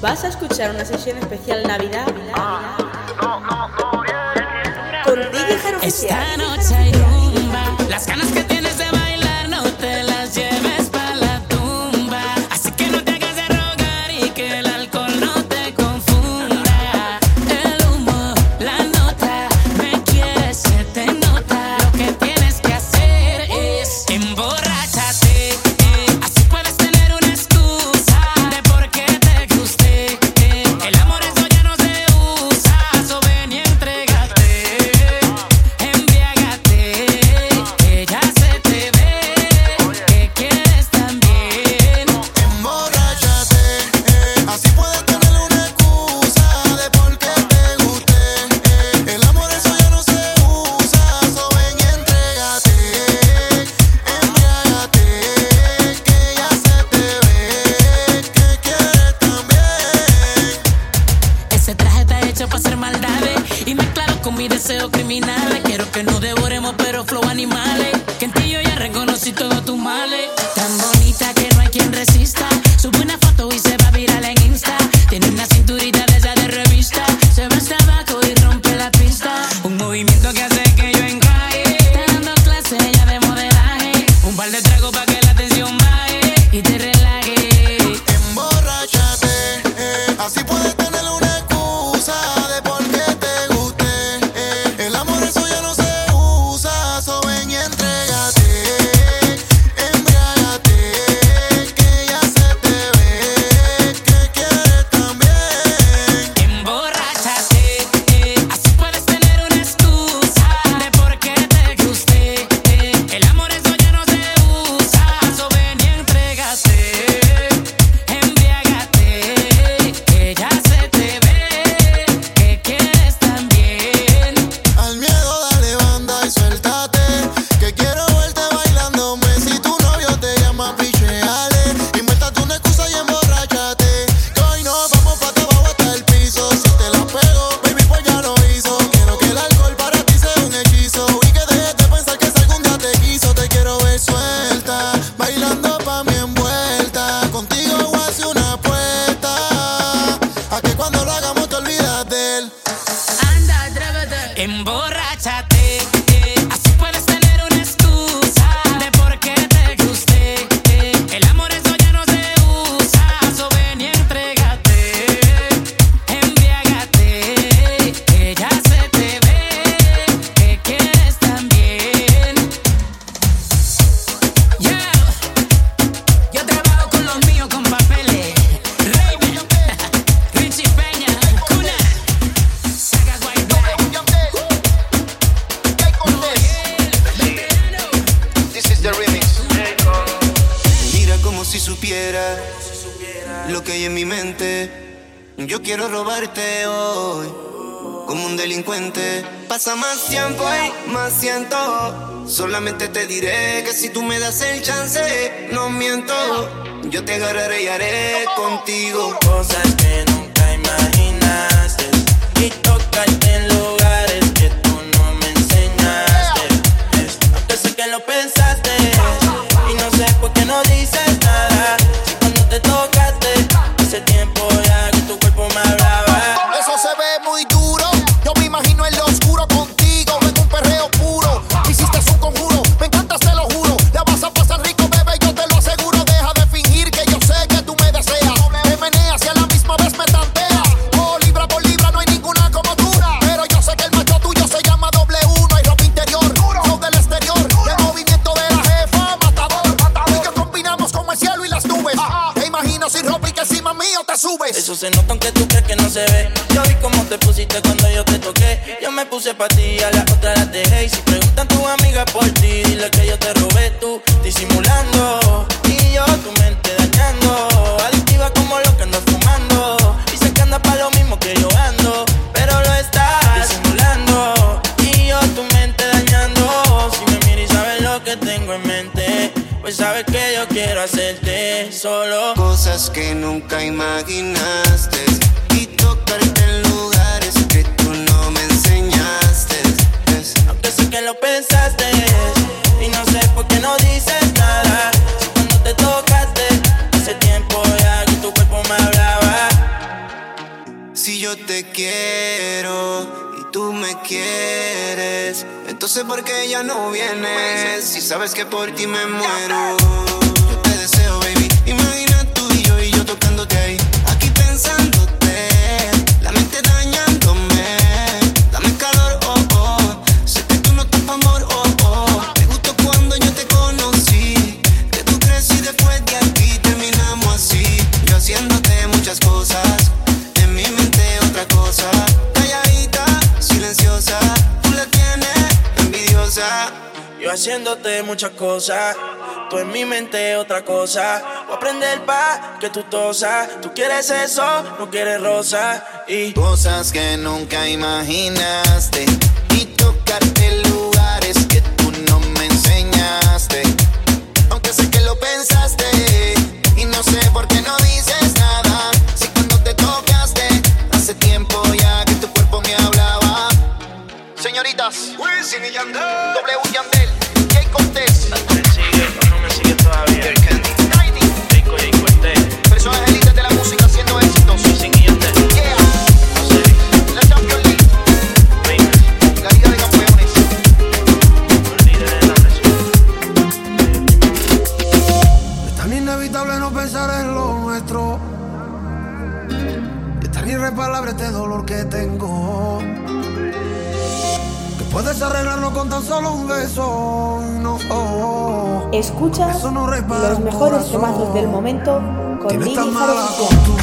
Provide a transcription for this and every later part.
Vas a escuchar una sesión especial Navidad. Ah, Navidad, Navidad. Con DJ Esta noche hay rumba, las ganas que te quiero robarte hoy, como un delincuente. Pasa más tiempo y más siento. Solamente te diré que si tú me das el chance, no miento. Yo te agarraré y haré contigo cosas que nunca imaginaste. Y tocarte en lugares que tú no me enseñaste. Yo sé que lo pensaste. hacerte solo cosas que nunca imaginaste y tocarte en lugares que tú no me enseñaste. Pues, Aunque sé que lo pensaste y no sé por qué no dices nada. Si cuando te tocaste hace tiempo ya que tu cuerpo me hablaba. Si yo te quiero y tú me quieres, entonces ¿por qué ya no vienes? Si sabes que por ti me muero. Haciéndote muchas cosas, tú en mi mente otra cosa. Voy a aprender pa' que tú tosas. Tú quieres eso, no quieres rosa. Y cosas que nunca imaginaste. Y tocarte lugares que tú no me enseñaste. Aunque sé que lo pensaste. Y no sé por qué no dices nada. Si cuando te tocaste, hace tiempo ya que tu cuerpo me hablaba. Señoritas, Wisin y Yandel, W Yandel. Escucha los mejores temazos del momento con Lili Jarochilla.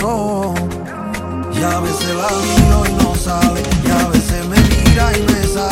Y a veces la miro y no sale, y a veces me mira y me sale.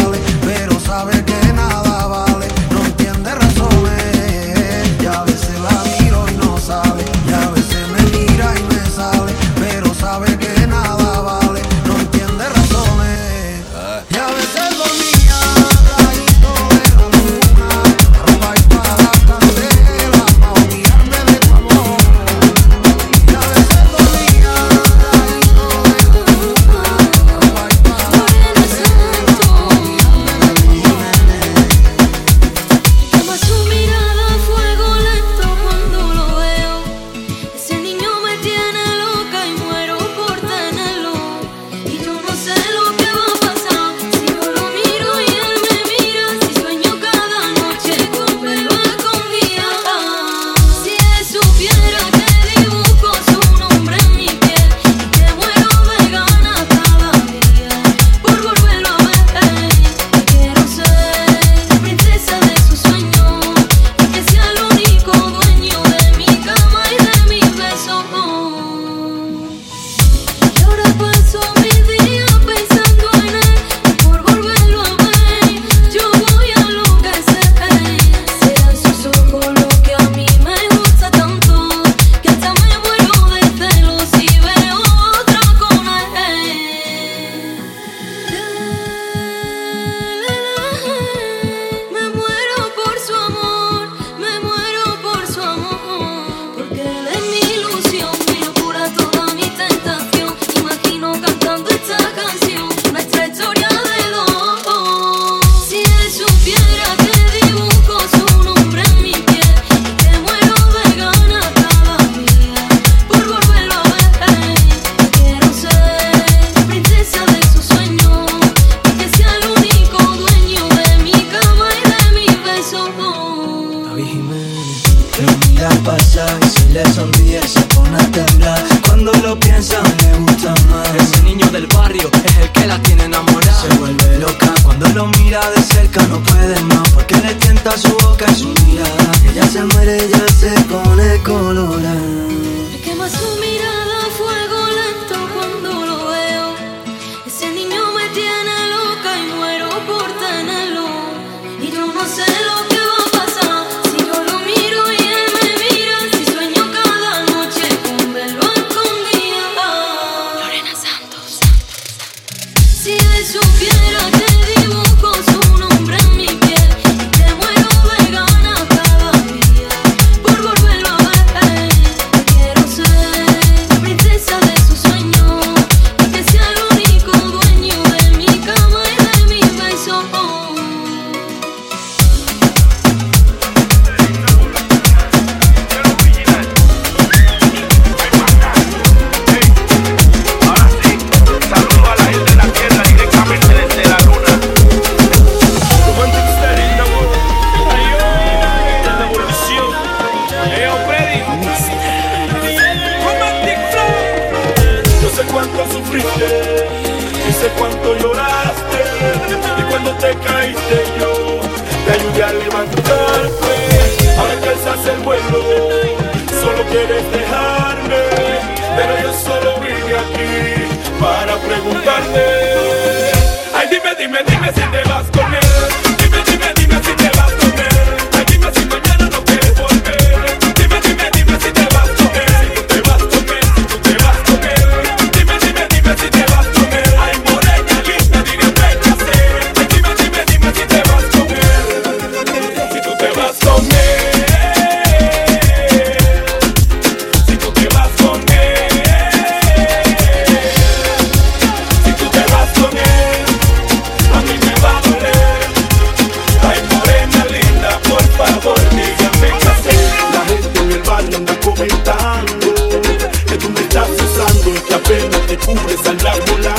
Apenas te cubres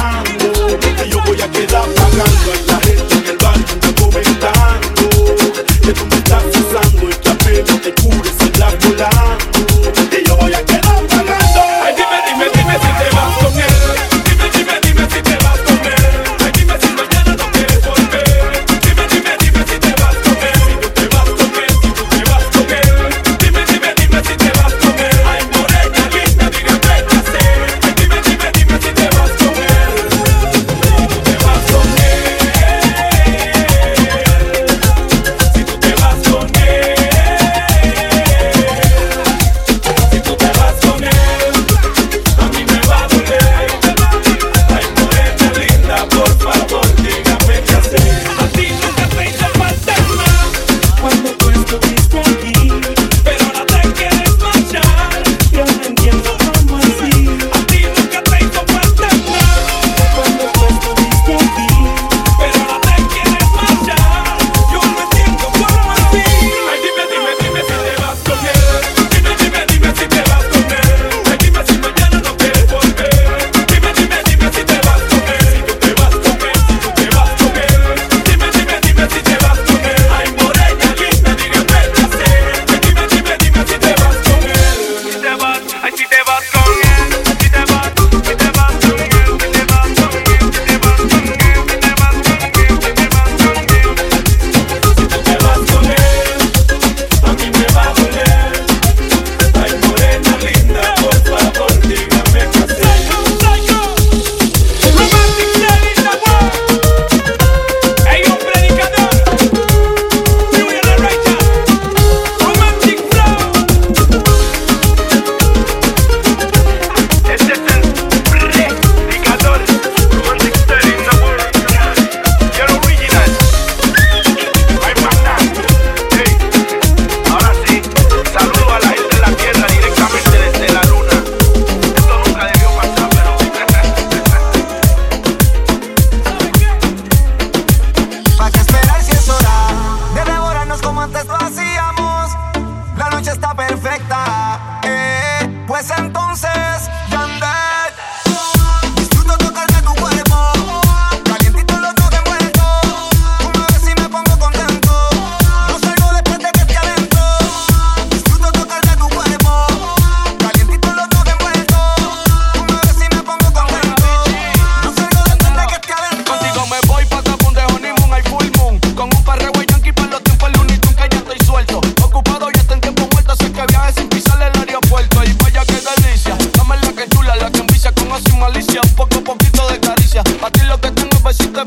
caricia, poco poquito de caricia. A ti lo que tengo es besito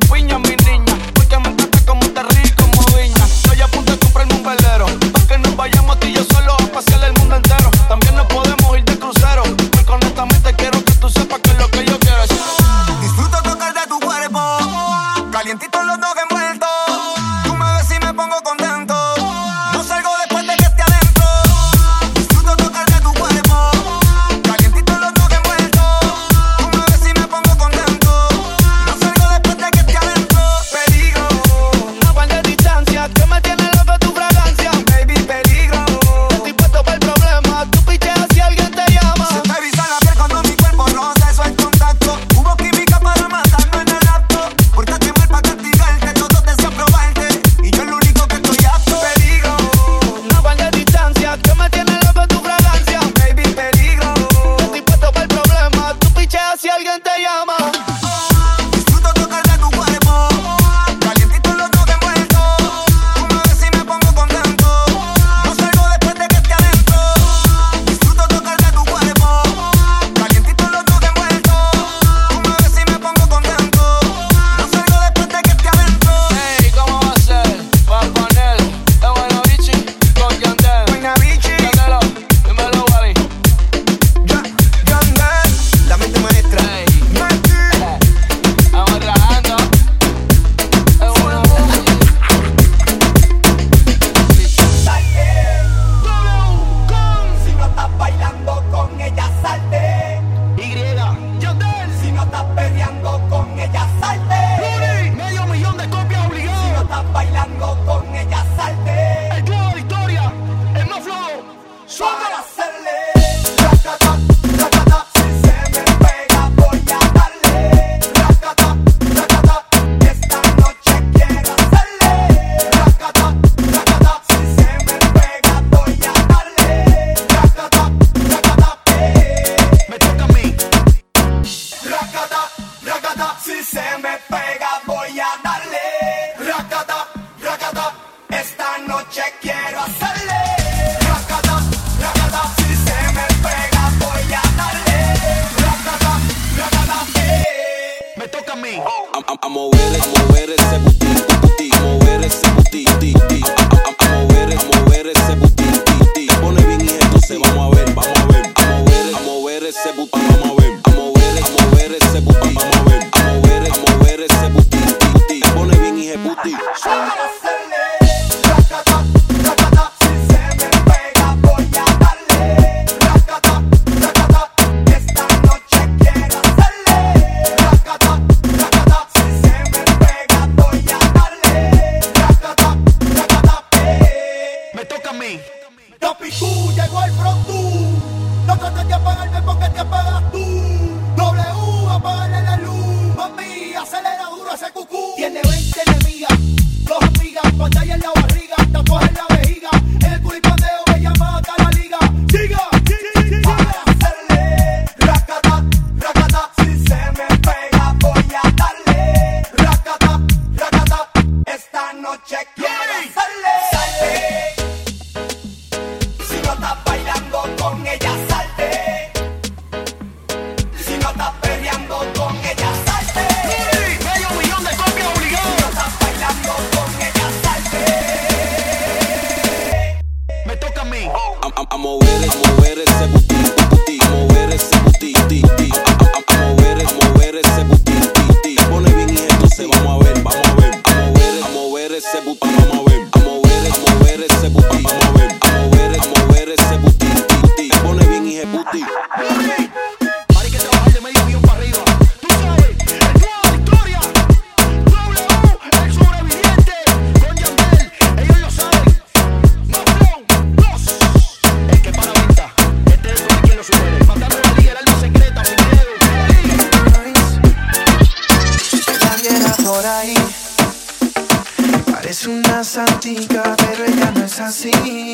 Parece una santica, pero ella no es así.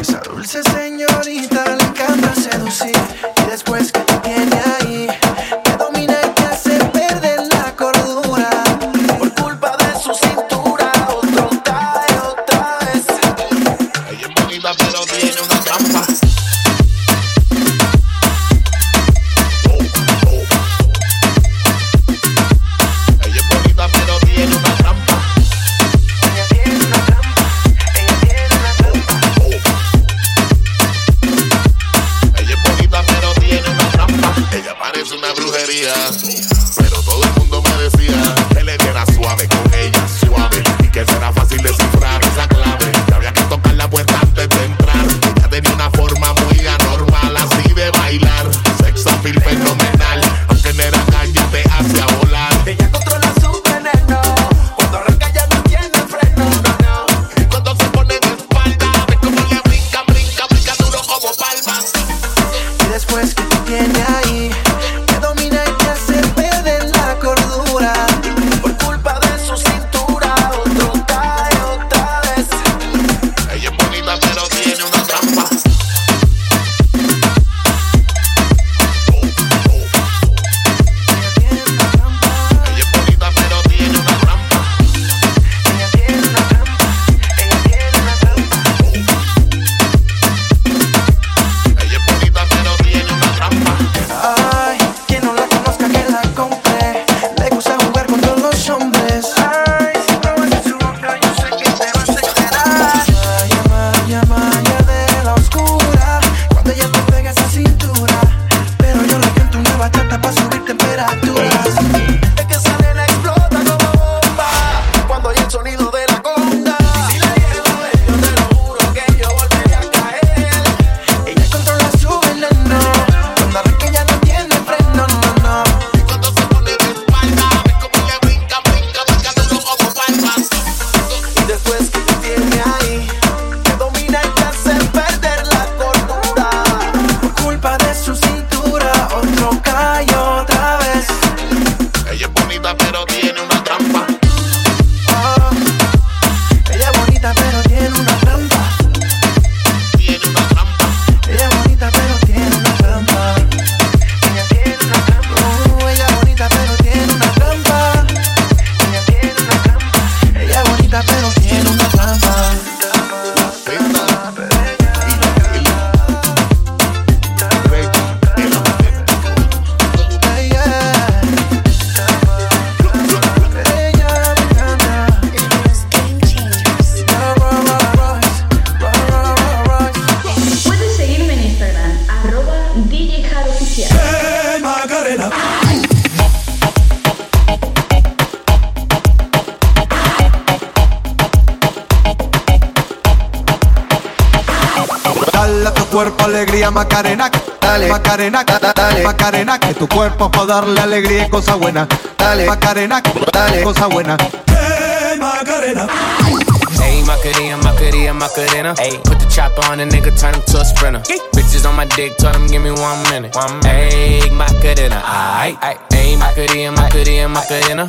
Esa dulce señorita le encanta seducir. Y después que te tiene ahí alegría, Macarena. Dale, Macarena, dale, Macarena, que tu cuerpo para darle alegría y cosa buena. Dale, Macarena, dale, cosa buena. Hey, Macarena. Hey, Macarena, Macarena, Macarena. Hey, put the chopper on a nigga, turn him to a sprinter. Bitches on my dick, tell him give me one minute. One minute. Hey, Macarena, aight. Hey, Macarena, Macarena, Macarena.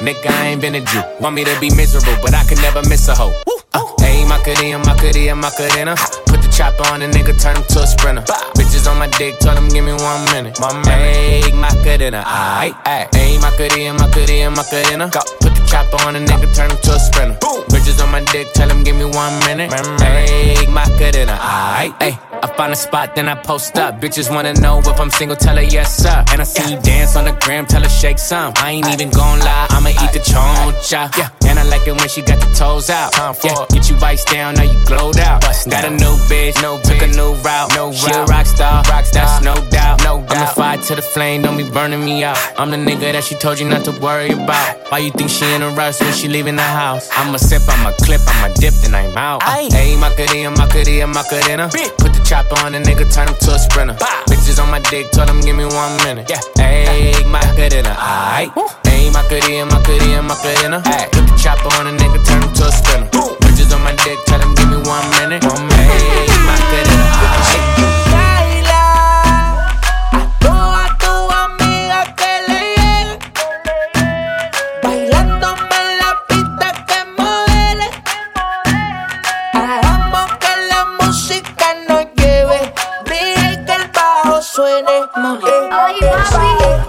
Nigga, I ain't been a Jew. Want me to be miserable, but I can never miss a hoe. Uh, Hey, Macarena, Macarena, Macarena. Put the chopper on a nigga, turn him to a sprinter. Bitches on my dick, tell him give me one minute. One minute. Hey, Macarena, aight. Hey, Macarena, Macarena, Macarena. Put the chopper on a nigga, turn him to a sprinter. Bitches on my dick, tell him give me one minute. Hey, Macarena, aight. Hey, I find a spot, then I post up. Bitches wanna know if I'm single, tell her yes, sir. And I see you dance on the gram, tell her shake some. I ain't even gon' lie, I'ma eat the choncha. Yeah, and I like it when she got the toes out. time Yeah, get you vice down, now you glowed out. Got a new bitch, no took a new route. No she a rock star, that's no doubt. No doubt. I'm the fire to the flame, don't be burning me out. I'm the nigga that she told you not to worry about. Why you think she in a rush when she leaving the house? I'ma sip, I'ma clip, I'ma dip, then I'm out. Hey, Macarena, Macarena, Macarena. Put the chopper on a nigga, turn him to a sprinter. Bitches on my dick, told him give me one minute. Yeah, hey, Macarena, aight. Hey, Macarena, Macarena, Macarena. Put the chopper on a nigga, turn him to a sprinter. Bitches on my dick, tell him give me one minute. One minute. Suene eh, Ay,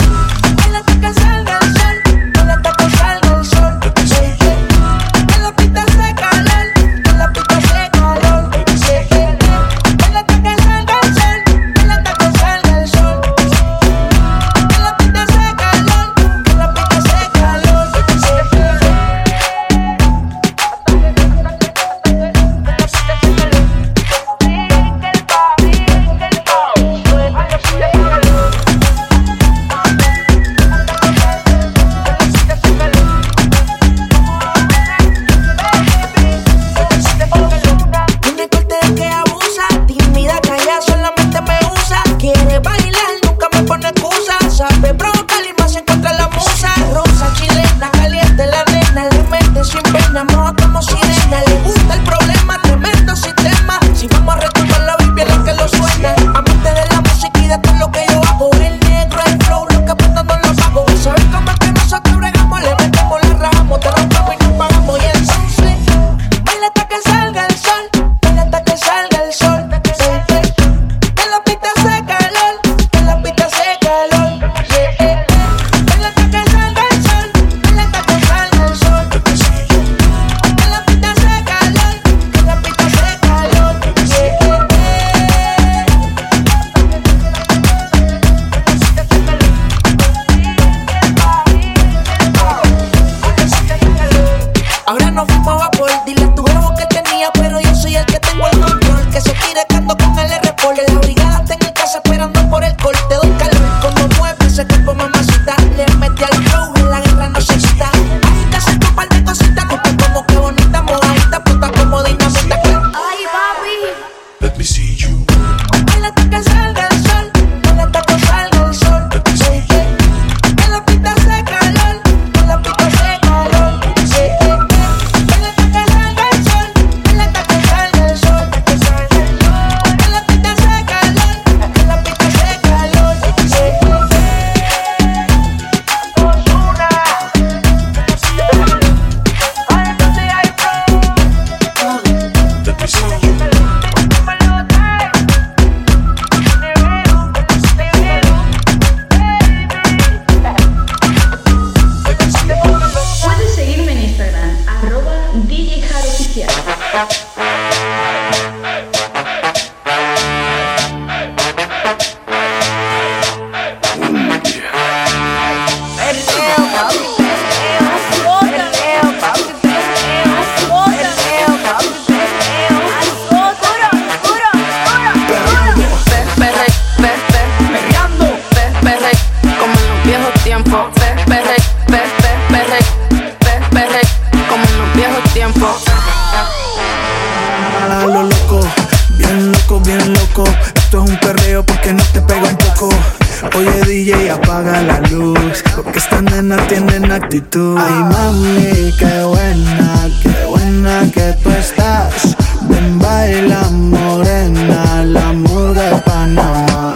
Ay, mami, qué buena, qué buena que tú estás. Ven, baila, morena, la muda de Panamá.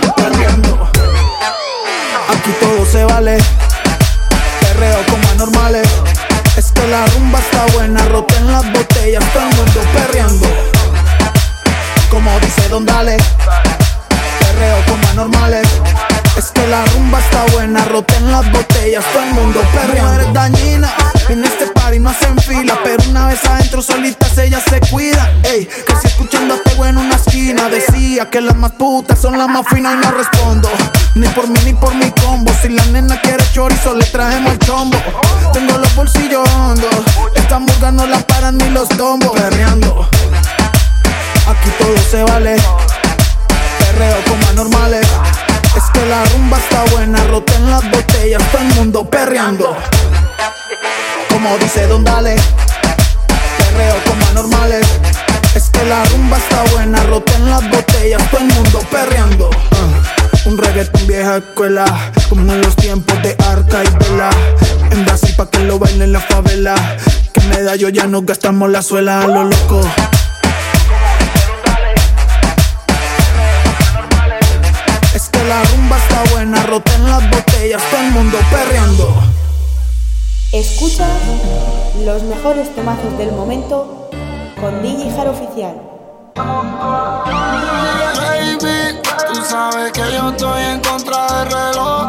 Aquí todo se vale, perreo como anormales. Es que la rumba está buena, rota en las botellas, todo el mundo perreando. Como dice Don Dale. botellas, todo el mundo perreando. Eres dañina, en este party no hacen fila, pero una vez adentro solitas ellas se cuidan. Ey, casi escuchando a este en una esquina decía que las más putas son las más finas y no respondo. Ni por mí ni por mi combo. Si la nena quiere chorizo, le trajemos el combo. Tengo los bolsillos hondos. Esta murga no la ni los tombos. Perreando. Aquí todo se vale. Perreo con más normales. Es que la rumba está buena, roten las botellas, todo el mundo perreando. Como dice Don Dale, perreo como anormales. Es que la rumba está buena, roten las botellas, todo el mundo perreando. Uh. Un reggaeton vieja escuela, como en los tiempos de Arca y Vela. En Brasil pa' que lo bailen en la favela. Que yo ya nos gastamos la suela a lo loco. la rumba está buena, roten las botellas, todo el mundo perreando. Escucha los mejores temazos del momento con DJ Jar Oficial. Baby, tú sabes que yo estoy en contra del reloj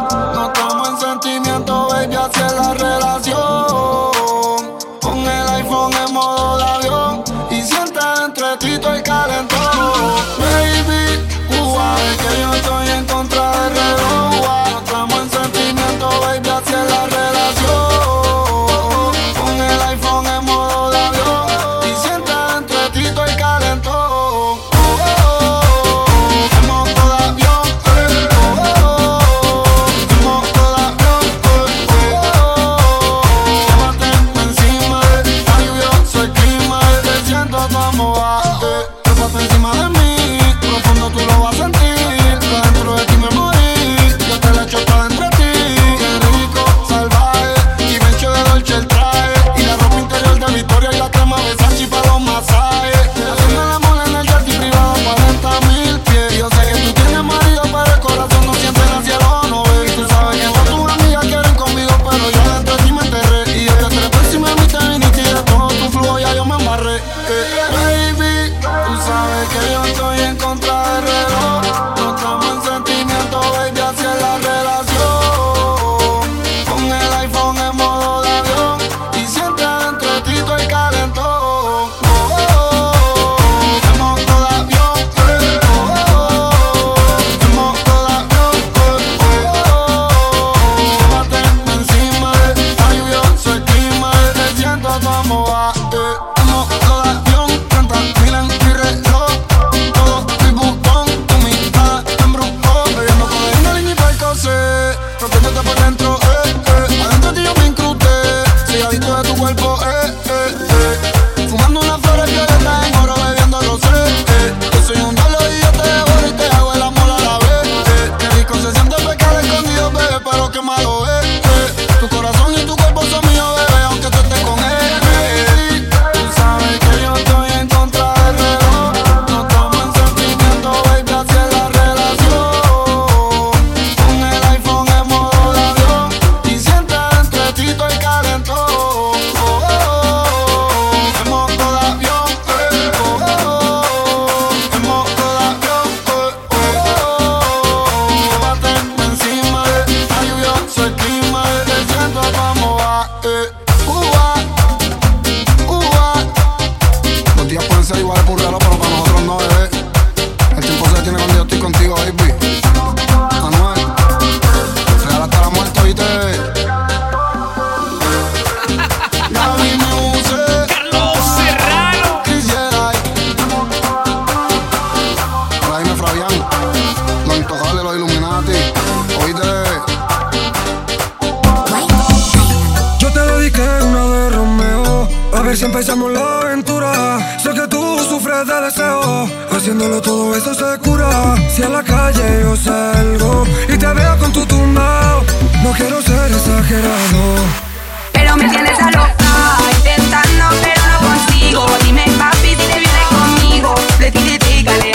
empezamos la aventura. Sé que tú sufres de deseo, haciéndolo todo eso se cura. Si a la calle yo salgo y te veo con tu tumbao, no quiero ser exagerado. Pero me tienes a loca, intentando, pero no consigo. Dime, papi, si te vienes conmigo, de ti,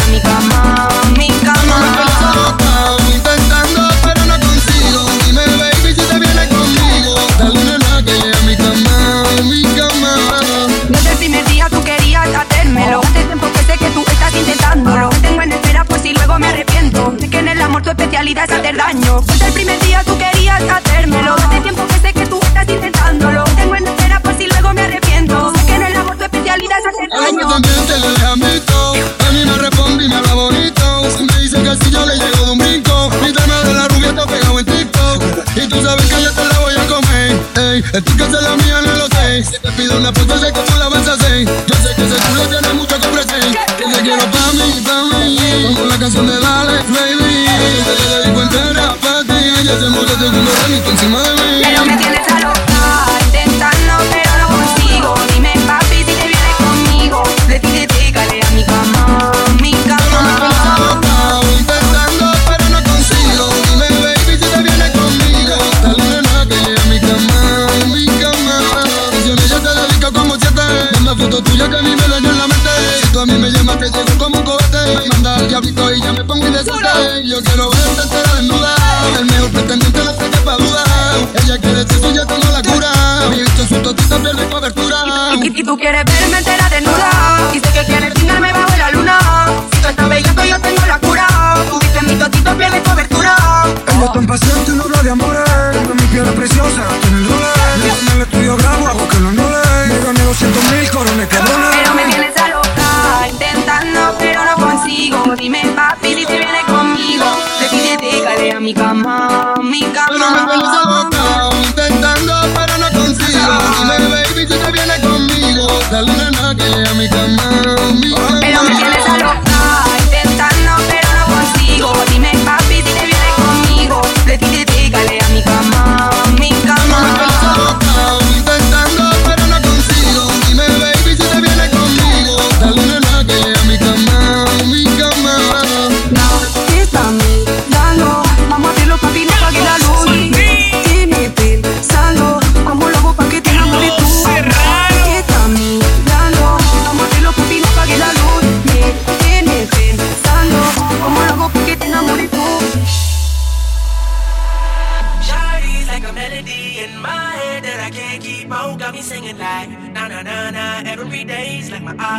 hacer daño. Desde el primer día tú querías hacérmelo. Hace tiempo que sé que tú estás intentándolo. Tengo en espera por si luego me arrepiento. Sé que en el amor tu especialidad es hacer daño. los pretendientes le dejan visto. A mí me responde y me habla bonito. Me dice que si yo le llego de un brinco. Mi tema de la rubia está pegado en TikTok. Y tú sabes que yo te la voy a comer. Ey, es tu casa la mía, no lo sé. Si te pido una foto, sé que tú la vas a hacer. Yo sé que ese culo tiene mucho que ofrecer. Que te quiero pa' mí, pa' mí. Como la canción de Dale. Ella se mueve segundo remito encima de mí. Pero me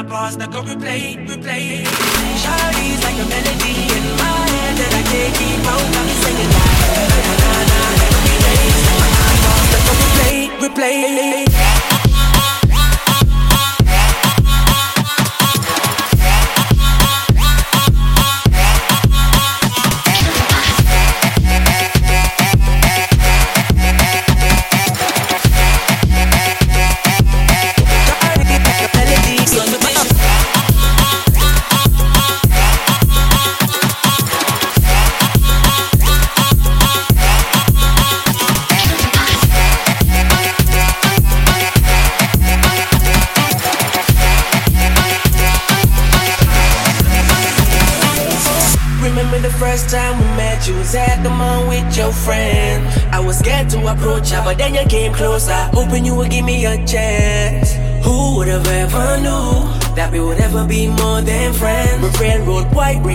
my iPod stuck on replay, replay. Shawty's like a melody in my head that I can't keep out. Got me singing like na na na na every day's like my iPod stuck on replay, replay.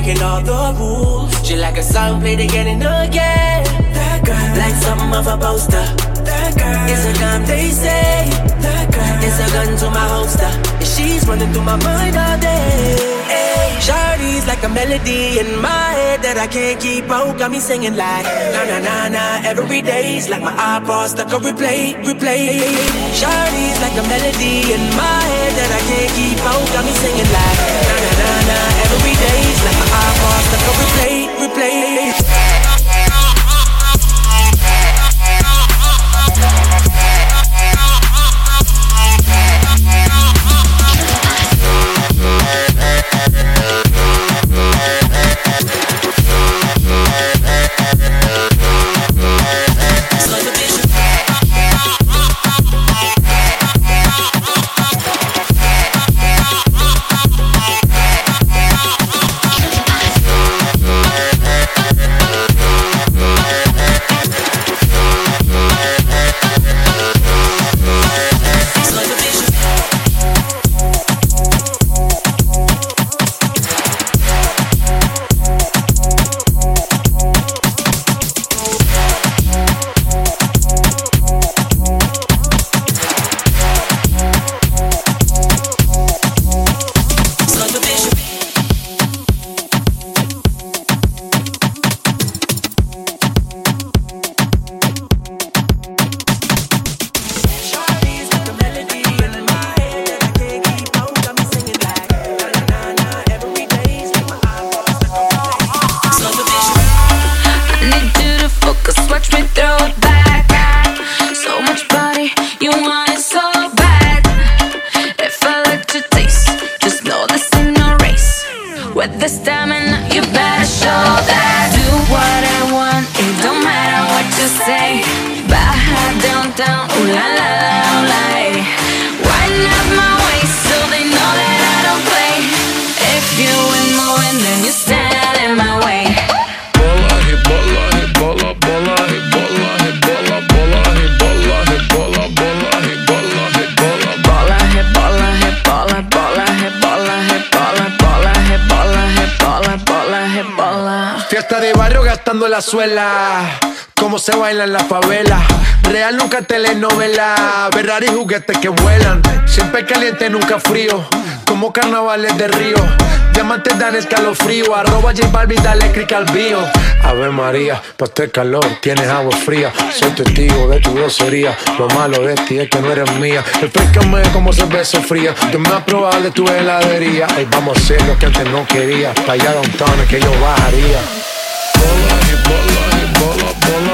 Breaking all the rules. She like a song played again and again. That girl, like something of a poster. That girl, is a gun they say. That girl, is a gun to my holster. And she's running through my mind all day. Shawty's like a melody in my head that I can't keep out. Got me singing like na na na na every day's like my iPod stuck on replay, replay. Shawty's like a melody in my head that I can't keep out. Got me singing like na na na nah, every day. It's like my eyeballs, like a replay, replay. La suela. Cómo se baila en la favela. Real nunca telenovela. Ferrari juguetes que vuelan. Siempre caliente, nunca frío. Como carnavales de río. Diamantes dan escalofrío. Arroba J Balvin, dale click al bio. Ave María, pa' este calor tienes agua fría. Soy testigo de tu grosería. Lo malo de ti es que no eres mía. Refrescame como cerveza fría. Yo me probado de tu heladería. Ay, vamos a hacer lo que antes no quería. Pa' allá downtown es que yo bajaría. Bola,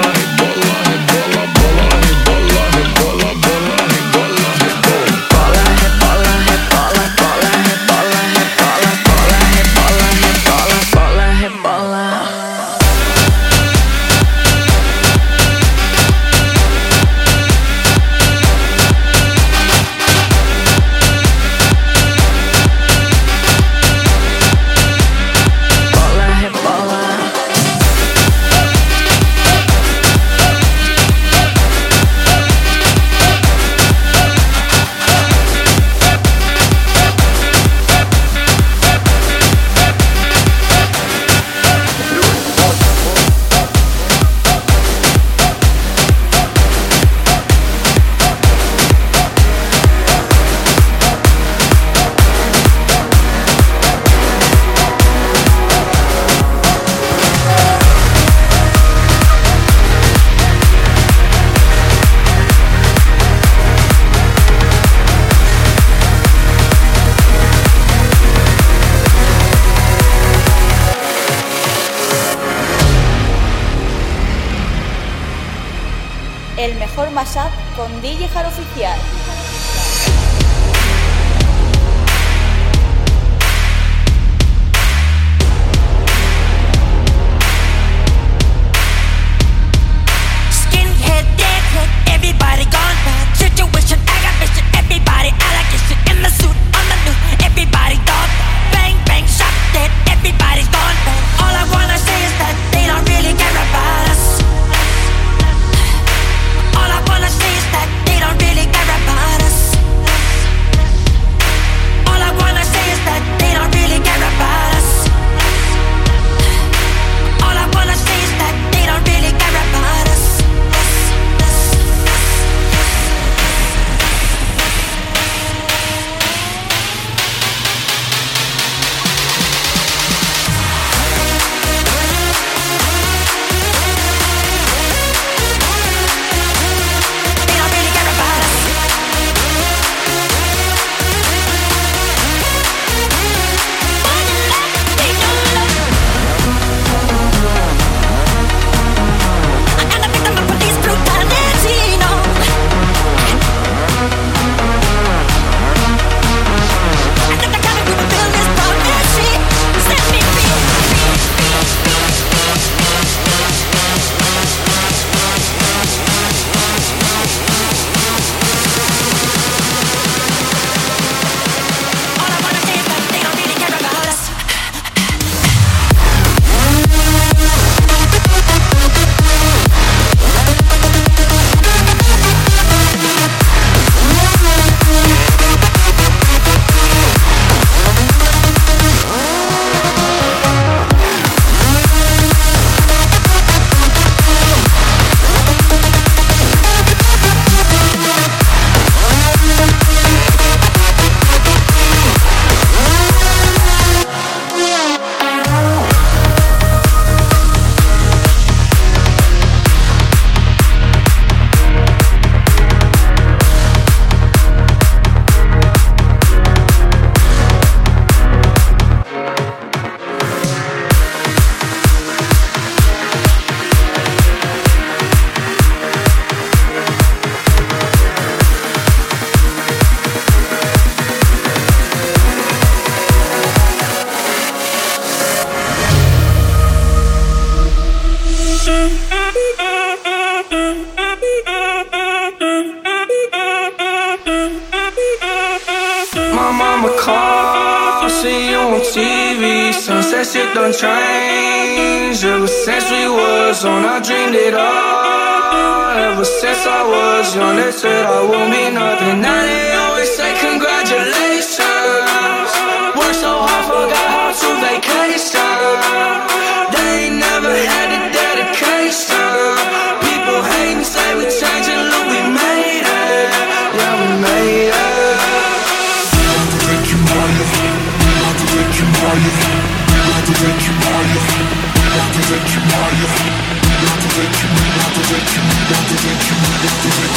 this disease.